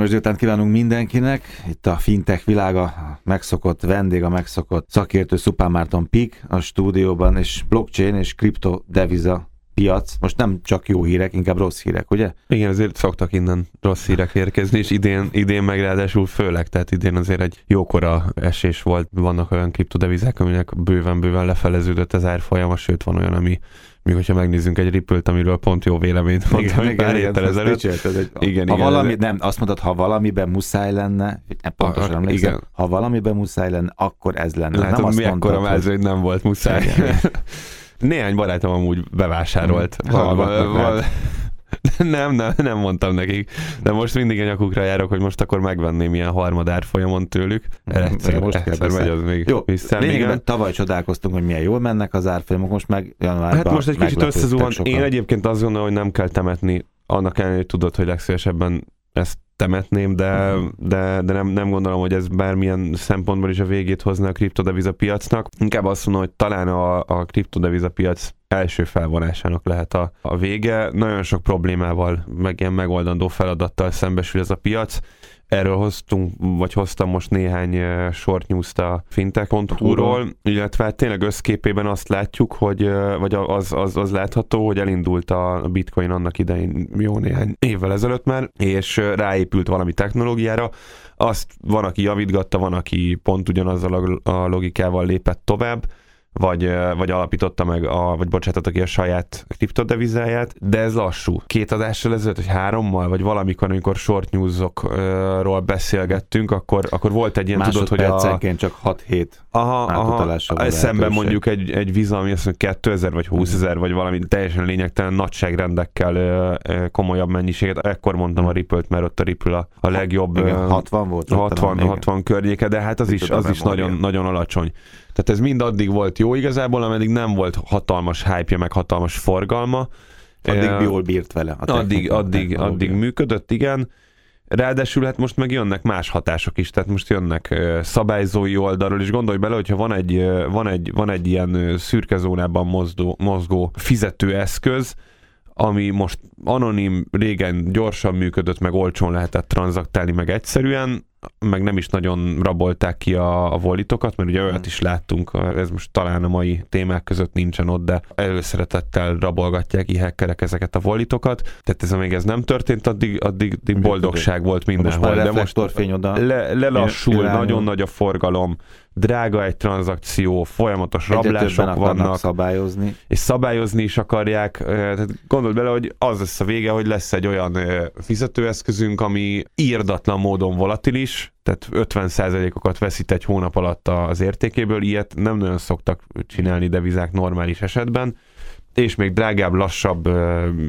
Kellemes délután kívánunk mindenkinek. Itt a fintech világa, a megszokott vendég, a megszokott szakértő Szupán Márton Pik a stúdióban, és blockchain és kriptodeviza piac. Most nem csak jó hírek, inkább rossz hírek, ugye? Igen, azért szoktak innen rossz hírek érkezni, és idén, idén meg ráadásul főleg, tehát idén azért egy jókora esés volt. Vannak olyan kriptodevizák, aminek bőven-bőven lefeleződött az árfolyama, sőt van olyan, ami még hogyha megnézzünk egy ripple amiről pont jó véleményt mondtam, igen, pár héttel ezelőtt. Egy, igen, ha igen, valami, nem, azt mondod, ha valamiben muszáj lenne, nem pontosan a, igen. ha valamiben muszáj lenne, akkor ez lenne. Lehet, nem azt mi mondtad, hogy... hogy nem volt muszáj. Néhány barátom amúgy bevásárolt. Hmm. Val, val, val, nem, nem, nem mondtam nekik. De most mindig a nyakukra járok, hogy most akkor megvenném ilyen harmadár folyamon tőlük. Hmm, egyszer, most egyszer megy az még Jó, vissza. Lényegében tavaly csodálkoztunk, hogy milyen jól mennek az árfolyamok, most meg januárban Hát most egy kicsit összezuhan. Én egyébként azt gondolom, hogy nem kell temetni, annak ellenére, hogy tudod, hogy legszívesebben ezt temetném, de, de, de nem, nem gondolom, hogy ez bármilyen szempontból is a végét hozna a kriptodeviza piacnak. Inkább azt mondom, hogy talán a, a kriptodeviza piac első felvonásának lehet a, a vége. Nagyon sok problémával, meg ilyen megoldandó feladattal szembesül ez a piac. Erről hoztunk, vagy hoztam most néhány short news a fintech.hu-ról, illetve hát tényleg összképében azt látjuk, hogy, vagy az, az, az látható, hogy elindult a bitcoin annak idején jó néhány évvel ezelőtt már, és ráépült valami technológiára, azt van, aki javítgatta, van, aki pont ugyanazzal a logikával lépett tovább, vagy, vagy alapította meg, a, vagy bocsátotta ki a saját kriptodevizáját, de ez lassú. Két adással ezelőtt, vagy hárommal, vagy valamikor, amikor short newsokról beszélgettünk, akkor, akkor volt egy ilyen, tudod, hogy a... csak 6-7 aha, aha, szemben mondjuk egy, egy viza, ami azt mondja 2000 vagy 20 ezer, vagy valami teljesen lényegtelen nagyságrendekkel komolyabb mennyiséget. Ekkor mondtam a Ripple-t, mert ott a Ripple a, a legjobb. Igen, 60 volt. 60, 60 környéke, de hát az is, az is nagyon, nagyon alacsony. Tehát ez mind addig volt jó igazából, ameddig nem volt hatalmas hype meg hatalmas forgalma. Addig uh, jól bírt vele. A addig, addig, addig működött, igen. Ráadásul hát most meg jönnek más hatások is, tehát most jönnek szabályzói oldalról, és gondolj bele, hogyha van egy, van egy, van egy ilyen szürke zónában mozgó, mozgó fizetőeszköz, ami most anonim, régen gyorsan működött, meg olcsón lehetett tranzaktálni, meg egyszerűen, meg nem is nagyon rabolták ki a, a volitokat, mert ugye olyat is láttunk, ez most talán a mai témák között nincsen ott, de előszeretettel rabolgatják ki hackerek ezeket a volitokat. Tehát ez amíg ez nem történt, addig, addig, addig boldogság volt mindenhol. de most oda. Le, lelassul, nagyon nagy a forgalom, drága egy tranzakció, folyamatos rablások vannak. szabályozni. És szabályozni is akarják. Tehát gondold bele, hogy az lesz a vége, hogy lesz egy olyan fizetőeszközünk, ami írdatlan módon volatilis, tehát 50%-okat veszít egy hónap alatt az értékéből, ilyet nem nagyon szoktak csinálni devizák normális esetben, és még drágább, lassabb,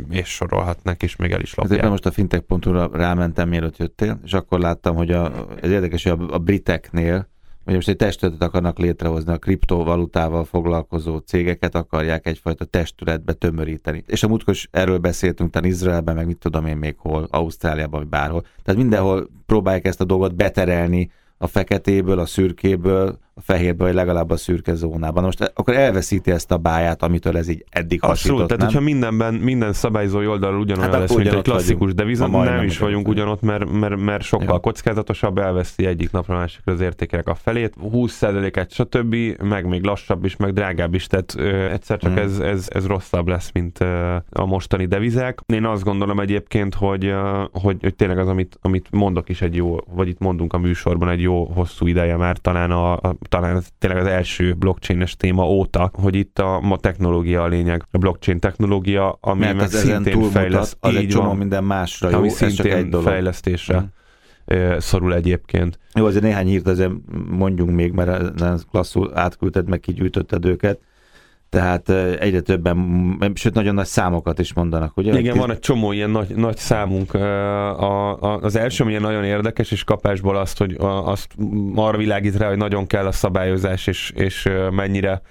és sorolhatnak, és még el is lopják. Ezért most a fintech.hu-ra rámentem, mielőtt jöttél, és akkor láttam, hogy a, ez érdekes, hogy a, a briteknél hogy most egy testületet akarnak létrehozni, a kriptovalutával foglalkozó cégeket akarják egyfajta testületbe tömöríteni. És a múltkor is erről beszéltünk, tehát Izraelben, meg mit tudom én még hol, Ausztráliában, vagy bárhol. Tehát mindenhol próbálják ezt a dolgot beterelni a feketéből, a szürkéből, a fehérbe, vagy legalább a szürke zónában. Most akkor elveszíti ezt a báját, amitől ez így eddig Abszolút, hasított, tehát nem? hogyha mindenben, minden szabályzó oldalról ugyanolyan hát lesz, mint egy klasszikus deviza, nem is vagyunk ugyanott, mert, mert, mert sokkal ja. kockázatosabb, elveszti egyik napra másikra az értékek a felét, 20%-et, stb., meg még lassabb is, meg drágább is, tehát ö, egyszer csak hmm. ez, ez, ez rosszabb lesz, mint ö, a mostani devizák. Én azt gondolom egyébként, hogy, ö, hogy, hogy tényleg az, amit, amit mondok is egy jó, vagy itt mondunk a műsorban egy jó hosszú ideje már, talán a, a talán tényleg az első blockchain-es téma óta, hogy itt a, ma technológia a lényeg. A blockchain technológia, ami Mert meg szintén fejleszt. Az egy csomó van, minden másra jó, ami szintén egy dolog. fejlesztésre. Hmm szorul egyébként. Jó, azért néhány hírt azért mondjunk még, mert klasszul átküldted, meg kigyűjtötted őket. Tehát egyre többen, sőt nagyon nagy számokat is mondanak, ugye? Igen, van egy csomó ilyen nagy, nagy számunk. A, a, az első, ami nagyon érdekes, és kapásból azt, hogy azt arra világít rá, hogy nagyon kell a szabályozás, és, és mennyire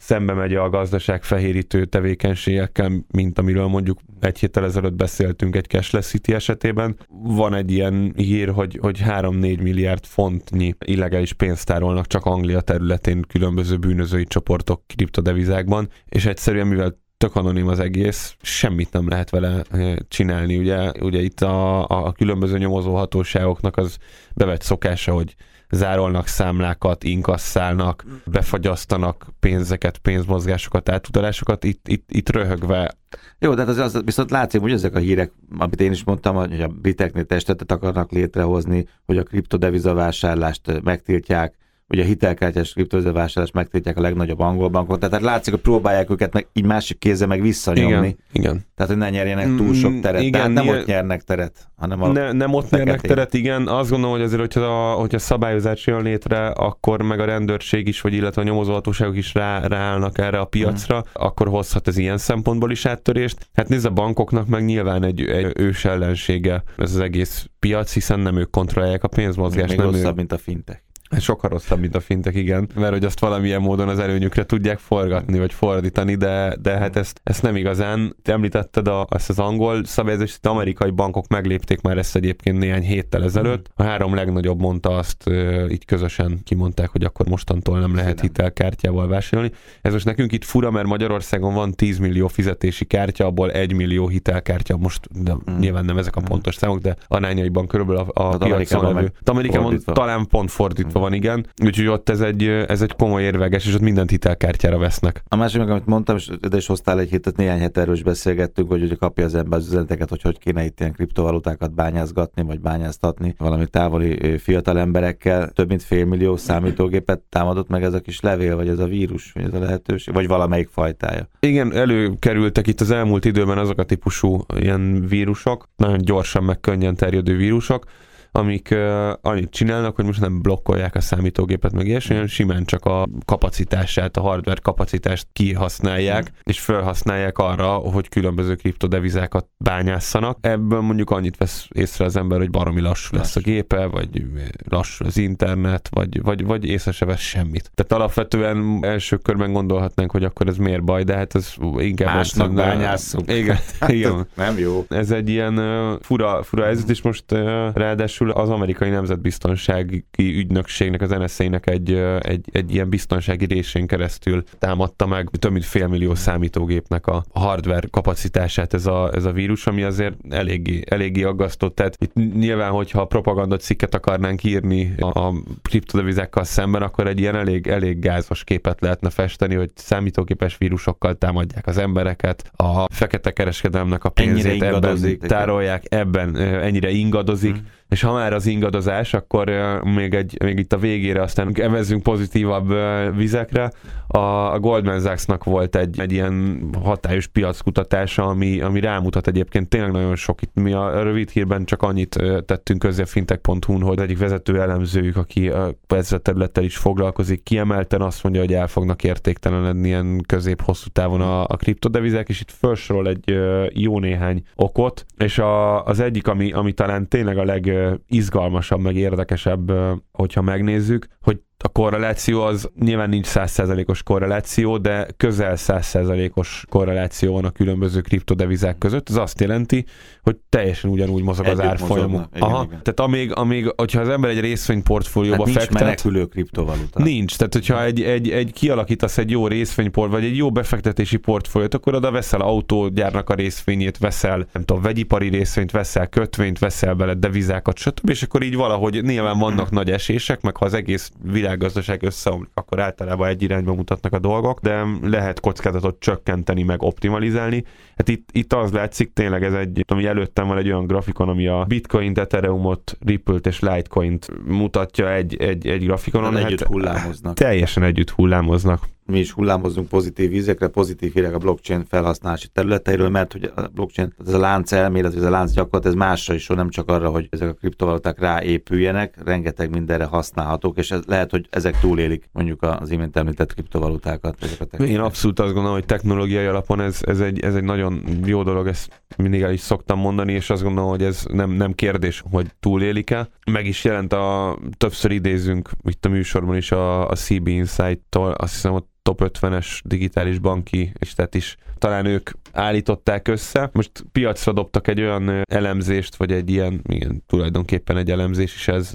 szembe megy a gazdaság fehérítő tevékenységekkel, mint amiről mondjuk egy héttel ezelőtt beszéltünk egy Cashless City esetében. Van egy ilyen hír, hogy, hogy 3-4 milliárd fontnyi illegális pénzt tárolnak csak Anglia területén különböző bűnözői csoportok kriptodevizákban, és egyszerűen mivel tök anonim az egész, semmit nem lehet vele csinálni. Ugye, ugye itt a, a különböző nyomozóhatóságoknak az bevett szokása, hogy zárolnak számlákat, inkasszálnak, befagyasztanak pénzeket, pénzmozgásokat, átutalásokat, itt, itt, itt röhögve. Jó, de hát az, az viszont látszik, hogy ezek a hírek, amit én is mondtam, hogy a briteknél testetet akarnak létrehozni, hogy a kriptodevizavásárlást megtiltják, ugye a hitelkártyás kriptozavásárlást megtiltják a legnagyobb angol bankok, tehát látszik, hogy próbálják őket meg így másik kézzel meg visszanyomni. Igen, igen. Tehát, hogy ne nyerjenek túl sok mm, teret. Igen, Tehát nem ott nyernek teret, hanem a ne, Nem ott nyernek teret, igen. Azt gondolom, hogy azért, hogyha a, hogyha szabályozás jön létre, akkor meg a rendőrség is, vagy illetve a nyomozóhatóságok is rá, ráállnak erre a piacra, hmm. akkor hozhat ez ilyen szempontból is áttörést. Hát nézd, a bankoknak meg nyilván egy, egy ős ellensége ez az egész piac, hiszen nem ők kontrollálják a pénzmozgást. Még nem rosszabb, ők. mint a fintek. Sokkal rosszabb, mint a fintek, igen. Mert hogy azt valamilyen módon az előnyükre tudják forgatni, vagy fordítani, de, de hát ezt, ezt nem igazán. Te említetted a, ezt az angol szabályozást, az amerikai bankok meglépték már ezt egyébként néhány héttel ezelőtt. A három legnagyobb mondta azt, így közösen kimondták, hogy akkor mostantól nem lehet hitelkártyával vásárolni. Ez most nekünk itt fura, mert Magyarországon van 10 millió fizetési kártya, abból 1 millió hitelkártya. Most de hmm. nyilván nem ezek a pontos számok, de arányaiban körülbelül a, a piacon levő. Amerikában talán pont fordítva van, igen. Úgyhogy ott ez egy, ez egy komoly érveges, és ott mindent hitelkártyára vesznek. A másik meg, amit mondtam, és ide is hoztál egy hétet, néhány hét erről is beszélgettünk, hogy ugye kapja az ember az üzeneteket, hogy hogy kéne itt ilyen kriptovalutákat bányázgatni, vagy bányáztatni valami távoli fiatal emberekkel. Több mint fél millió számítógépet támadott meg ez a kis levél, vagy ez a vírus, vagy ez a lehetőség, vagy valamelyik fajtája. Igen, előkerültek itt az elmúlt időben azok a típusú ilyen vírusok, nagyon gyorsan meg könnyen terjedő vírusok, amik uh, annyit csinálnak, hogy most nem blokkolják a számítógépet, meg ilyesmi, hanem simán csak a kapacitását, a hardware kapacitást kihasználják, mm. és felhasználják arra, hogy különböző kriptodevizákat bányásszanak. Ebből mondjuk annyit vesz észre az ember, hogy baromi lassú lesz a gépe, vagy lassú az internet, vagy, vagy, vagy észre se vesz semmit. Tehát alapvetően első körben gondolhatnánk, hogy akkor ez miért baj, de hát ez inkább... Másnak bányásszuk. Igen, igen. nem jó. Ez egy ilyen uh, fura, fura ez is most uh, ráadásul ráadásul az amerikai nemzetbiztonsági ügynökségnek, az NSA-nek egy, egy, egy ilyen biztonsági résén keresztül támadta meg több mint félmillió számítógépnek a hardware kapacitását ez a, ez a vírus, ami azért eléggé, eléggé aggasztott. Tehát itt nyilván, hogyha propaganda cikket akarnánk írni a, a kriptodevizákkal szemben, akkor egy ilyen elég, elég gázos képet lehetne festeni, hogy számítógépes vírusokkal támadják az embereket, a fekete kereskedelmnek a pénzét ebben tárolják, ebben ennyire ingadozik, hmm és ha már az ingadozás, akkor még, egy, még itt a végére aztán evezünk pozitívabb vizekre. A Goldman Sachsnak volt egy, egy ilyen hatályos piackutatása, ami, ami rámutat egyébként tényleg nagyon sok. Itt mi a rövid hírben csak annyit tettünk közé a fintech.hu-n, hogy egyik vezető elemzőjük, aki ezzel a területtel is foglalkozik, kiemelten azt mondja, hogy el fognak értéktelenedni ilyen közép-hosszú távon a, a kriptodevizek, és itt felsorol egy jó néhány okot, és a, az egyik, ami, ami talán tényleg a leg izgalmasabb, meg érdekesebb, hogyha megnézzük, hogy a korreláció az nyilván nincs százszerzelékos korreláció, de közel százszerzelékos korreláció van a különböző kriptodevizák között. Ez azt jelenti, hogy teljesen ugyanúgy mozog Együtt az árfolyam. Aha, igen. tehát amíg, amíg, hogyha az ember egy részvényportfólióba hát fektet... nincs menekülő kriptovaluta. Nincs, tehát hogyha egy, egy, egy kialakítasz egy jó részvényport, vagy egy jó befektetési portfóliót, akkor oda veszel autógyárnak a részvényét, veszel, nem tudom, vegyipari részvényt, veszel kötvényt, veszel bele devizákat, stb. És akkor így valahogy nyilván vannak nagy esések, meg ha az egész világ világgazdaság összeomlik, akkor általában egy irányba mutatnak a dolgok, de lehet kockázatot csökkenteni, meg optimalizálni. Hát itt, itt az látszik, tényleg ez egy, ami előttem van egy olyan grafikon, ami a Bitcoin, Ethereumot, Ripple-t és Litecoin-t mutatja egy, egy, egy grafikonon. Hát együtt hullámoznak. Teljesen együtt hullámoznak mi is hullámozunk pozitív vizekre, pozitív hírek a blockchain felhasználási területeiről, mert hogy a blockchain, ez a lánc elmélet, ez a lánc gyakorlat, ez másra is, nem csak arra, hogy ezek a kriptovaluták ráépüljenek, rengeteg mindenre használhatók, és ez, lehet, hogy ezek túlélik mondjuk az imént említett kriptovalutákat. Ezek a Én abszolút azt gondolom, hogy technológiai alapon ez, ez, egy, ez egy nagyon jó dolog, ezt mindig el is szoktam mondani, és azt gondolom, hogy ez nem, nem kérdés, hogy túlélik-e. Meg is jelent a, többször idézünk itt a műsorban is a, a CB Insight-tól, azt hiszem ott top 50-es digitális banki, és tehát is talán ők állították össze. Most piacra dobtak egy olyan elemzést, vagy egy ilyen, igen, tulajdonképpen egy elemzés is ez,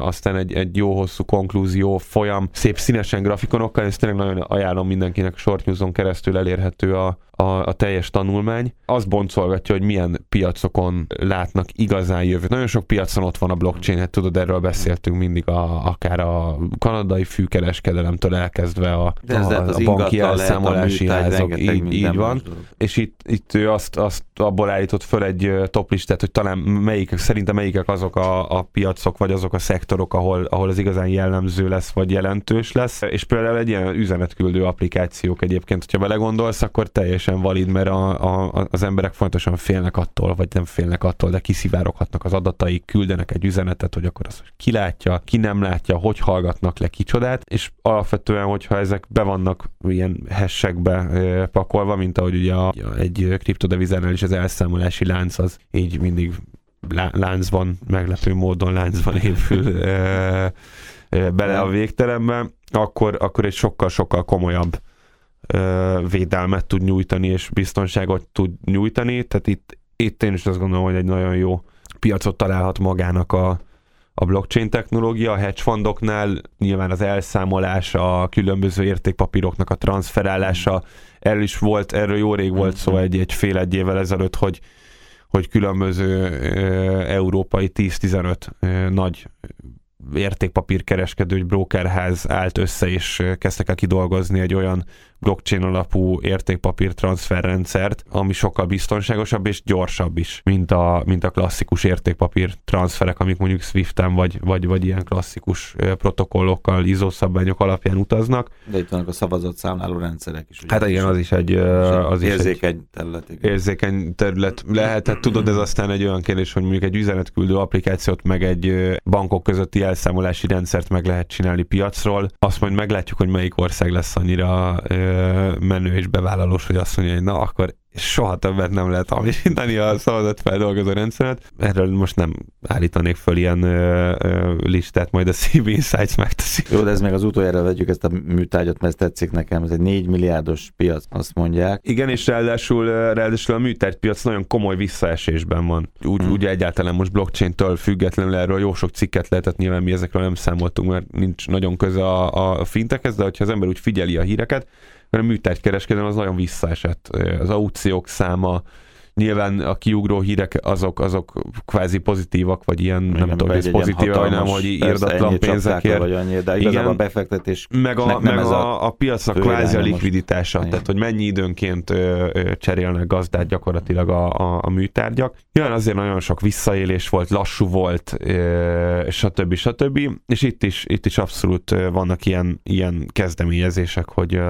aztán egy, egy jó hosszú konklúzió folyam, szép színesen grafikonokkal, ezt tényleg nagyon ajánlom mindenkinek Short keresztül elérhető a, a, a teljes tanulmány. Azt boncolgatja, hogy milyen piacokon látnak igazán jövőt. Nagyon sok piacon ott van a blockchain, hát tudod, erről beszéltünk mindig, a, akár a kanadai fűkereskedelemtől elkezdve a, De ez a, a, a banki elszámolási házak. Így, így van. És itt, itt ő azt, azt abból állított föl egy top listát, hogy talán melyik, szerintem melyikek azok a, a piacok, vagy azok a szektorok, ahol, ahol az igazán jellemző lesz, vagy jelentős lesz. És például egy ilyen üzenetküldő applikációk egyébként, hogyha belegondolsz, akkor teljesen valid, mert a, a, az emberek fontosan félnek attól, vagy nem félnek attól, de kiszivároghatnak az adataik, küldenek egy üzenetet, hogy akkor az ki látja, ki nem látja, hogy hallgatnak le kicsodát, és alapvetően, hogyha ezek be vannak ilyen hessekbe pakolva, mint ahogy ugye a, egy kriptodevizánál is az elszámolási lánc az így mindig láncban, meglepő módon láncban épül bele a végterembe, akkor, akkor egy sokkal-sokkal komolyabb védelmet tud nyújtani, és biztonságot tud nyújtani, tehát itt, itt én is azt gondolom, hogy egy nagyon jó piacot találhat magának a, a blockchain technológia, a hedge fundoknál nyilván az elszámolás, a különböző értékpapíroknak a transferálása, erről is volt, erről jó rég volt szó egy, egy fél egy évvel ezelőtt, hogy, hogy különböző e, európai 10-15 e, nagy értékpapírkereskedő, egy brokerház állt össze, és kezdtek el kidolgozni egy olyan blockchain alapú értékpapír transferrendszert, ami sokkal biztonságosabb és gyorsabb is, mint a, mint a klasszikus értékpapír transferek, amik mondjuk Swift-en vagy, vagy, vagy ilyen klasszikus protokollokkal, ISO szabványok alapján utaznak. De itt vannak a szavazatszámláló rendszerek is. Hát igen, az is egy, az is érzékeny egy terület. Igen. Érzékeny terület lehet, hát tudod, ez aztán egy olyan kérdés, hogy mondjuk egy üzenetküldő applikációt, meg egy bankok közötti elszámolási rendszert meg lehet csinálni piacról. Azt majd meglátjuk, hogy melyik ország lesz annyira menő és bevállalós, hogy azt mondja, hogy na akkor soha többet nem lehet hamisítani a feldolgozó rendszeret. Erről most nem állítanék föl ilyen ö, ö, listát, majd a CB Insights megteszi. Jó, de ez meg az utoljára vegyük ezt a műtárgyat, mert ez tetszik nekem. Ez egy 4 milliárdos piac, azt mondják. Igen, és ráadásul, ráadásul a műtárgypiac nagyon komoly visszaesésben van. Úgy, hmm. Ugye egyáltalán most blockchain-től függetlenül erről jó sok cikket lehetett, nyilván mi ezekről nem számoltunk, mert nincs nagyon köze a, a fintekhez, de hogyha az ember úgy figyeli a híreket, a műtárgykereskedelem az nagyon visszaesett. Az aukciók száma, nyilván a kiugró hírek azok, azok kvázi pozitívak, vagy ilyen, Igen, nem tudom, hogy ez pozitív, vagy nem, hogy írdatlan pénzekért. Vagy annyi, de Igen, a befektetés meg a, meg a, a, a piacnak kvázi a likviditása, most. tehát hogy mennyi időnként ö, ö, cserélnek gazdát gyakorlatilag a, a, a műtárgyak. Nyilván azért nagyon sok visszaélés volt, lassú volt, ö, stb. stb. És itt is, itt is abszolút vannak ilyen, ilyen kezdeményezések, hogy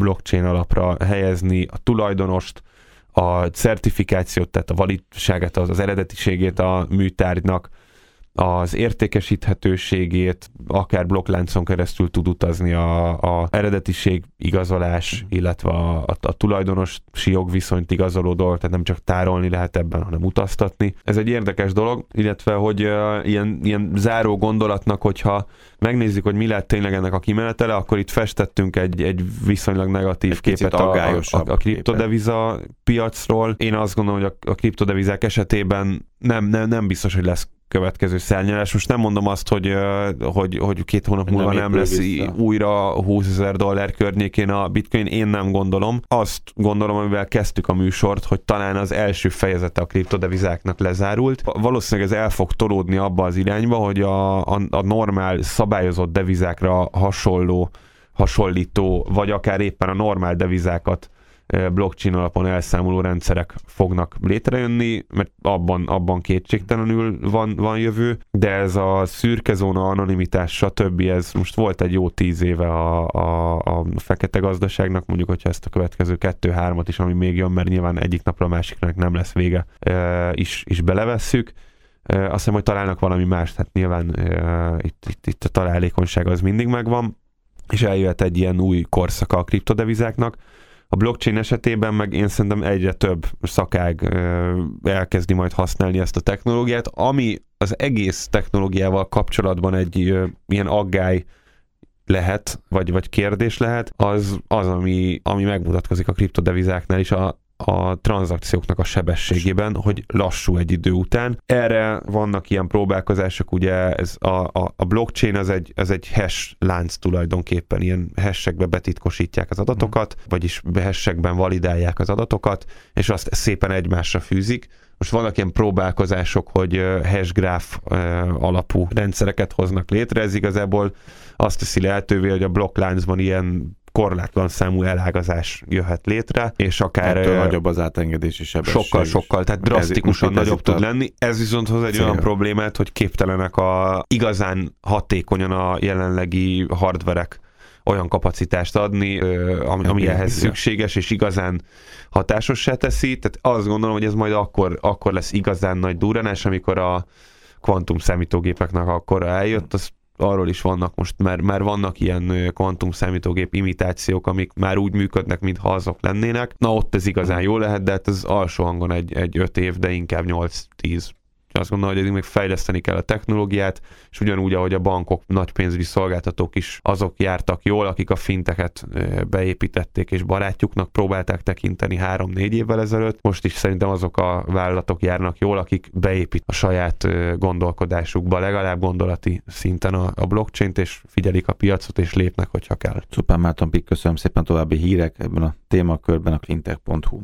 blockchain alapra helyezni a tulajdonost, a certifikációt, tehát a validságát, az, az eredetiségét a műtárgynak, az értékesíthetőségét, akár blokkláncon keresztül tud utazni a, a eredetiség igazolás, illetve a, a, a tulajdonosi jogviszonyt igazoló dolog, tehát nem csak tárolni lehet ebben, hanem utaztatni. Ez egy érdekes dolog, illetve, hogy uh, ilyen, ilyen záró gondolatnak, hogyha megnézzük, hogy mi lett tényleg ennek a kimenetele, akkor itt festettünk egy, egy viszonylag negatív egy képet a, a, a, a kriptodeviza piacról. Én azt gondolom, hogy a, a kriptodevizák esetében nem, nem, nem biztos, hogy lesz következő szelnyelés. Most nem mondom azt, hogy, hogy, hogy két hónap múlva nem, nem lesz vissza. újra 20 ezer dollár környékén a bitcoin, én nem gondolom. Azt gondolom, amivel kezdtük a műsort, hogy talán az első fejezete a kriptodevizáknak lezárult. Valószínűleg ez el fog tolódni abba az irányba, hogy a, a, a normál szabályozott devizákra hasonló hasonlító, vagy akár éppen a normál devizákat blockchain alapon elszámoló rendszerek fognak létrejönni, mert abban, abban kétségtelenül van, van jövő, de ez a szürke zóna, anonimitás, stb. ez most volt egy jó tíz éve a, a, a fekete gazdaságnak, mondjuk, hogyha ezt a következő kettő-hármat is, ami még jön, mert nyilván egyik napra a másiknak nem lesz vége, is, is belevesszük. Azt hiszem, hogy találnak valami más, tehát nyilván itt, itt, itt a találékonyság az mindig megvan, és eljöhet egy ilyen új korszaka a kriptodevizáknak, a blockchain esetében meg én szerintem egyre több szakág elkezdi majd használni ezt a technológiát, ami az egész technológiával kapcsolatban egy ilyen aggály lehet, vagy, vagy kérdés lehet, az az, ami, ami megmutatkozik a kriptodevizáknál is. A, a tranzakcióknak a sebességében, hogy lassú egy idő után. Erre vannak ilyen próbálkozások, ugye ez a, a, a blockchain az egy, az egy hash lánc tulajdonképpen, ilyen hashekbe betitkosítják az adatokat, vagyis hashekben validálják az adatokat, és azt szépen egymásra fűzik. Most vannak ilyen próbálkozások, hogy hashgraph alapú rendszereket hoznak létre, ez igazából azt teszi lehetővé, hogy a blokkláncban ilyen korlátlan számú elágazás jöhet létre, és akár... Ettől nagyobb az átengedési sebesség. Sokkal, sokkal, tehát drasztikusan ez, nagyobb tud lenni. Ez viszont hoz egy cél. olyan problémát, hogy képtelenek a igazán hatékonyan a jelenlegi hardverek olyan kapacitást adni, ami, ami ehhez szükséges, és igazán hatásossá teszi. Tehát azt gondolom, hogy ez majd akkor, akkor lesz igazán nagy durranás, amikor a kvantum számítógépeknek akkor eljött, az arról is vannak most, mert már vannak ilyen kvantum számítógép imitációk, amik már úgy működnek, mintha azok lennének. Na ott ez igazán jó lehet, de hát ez alsó hangon egy, egy öt év, de inkább 8-10 azt gondolom, hogy eddig még fejleszteni kell a technológiát, és ugyanúgy, ahogy a bankok, nagy pénzügyi szolgáltatók is azok jártak jól, akik a finteket beépítették és barátjuknak próbálták tekinteni három-négy évvel ezelőtt. Most is szerintem azok a vállalatok járnak jól, akik beépít a saját gondolkodásukba, legalább gondolati szinten a, a blockchain-t, és figyelik a piacot, és lépnek, hogyha kell. Szuper Márton Pik, köszönöm szépen további hírek ebben a témakörben a cleantech.hu.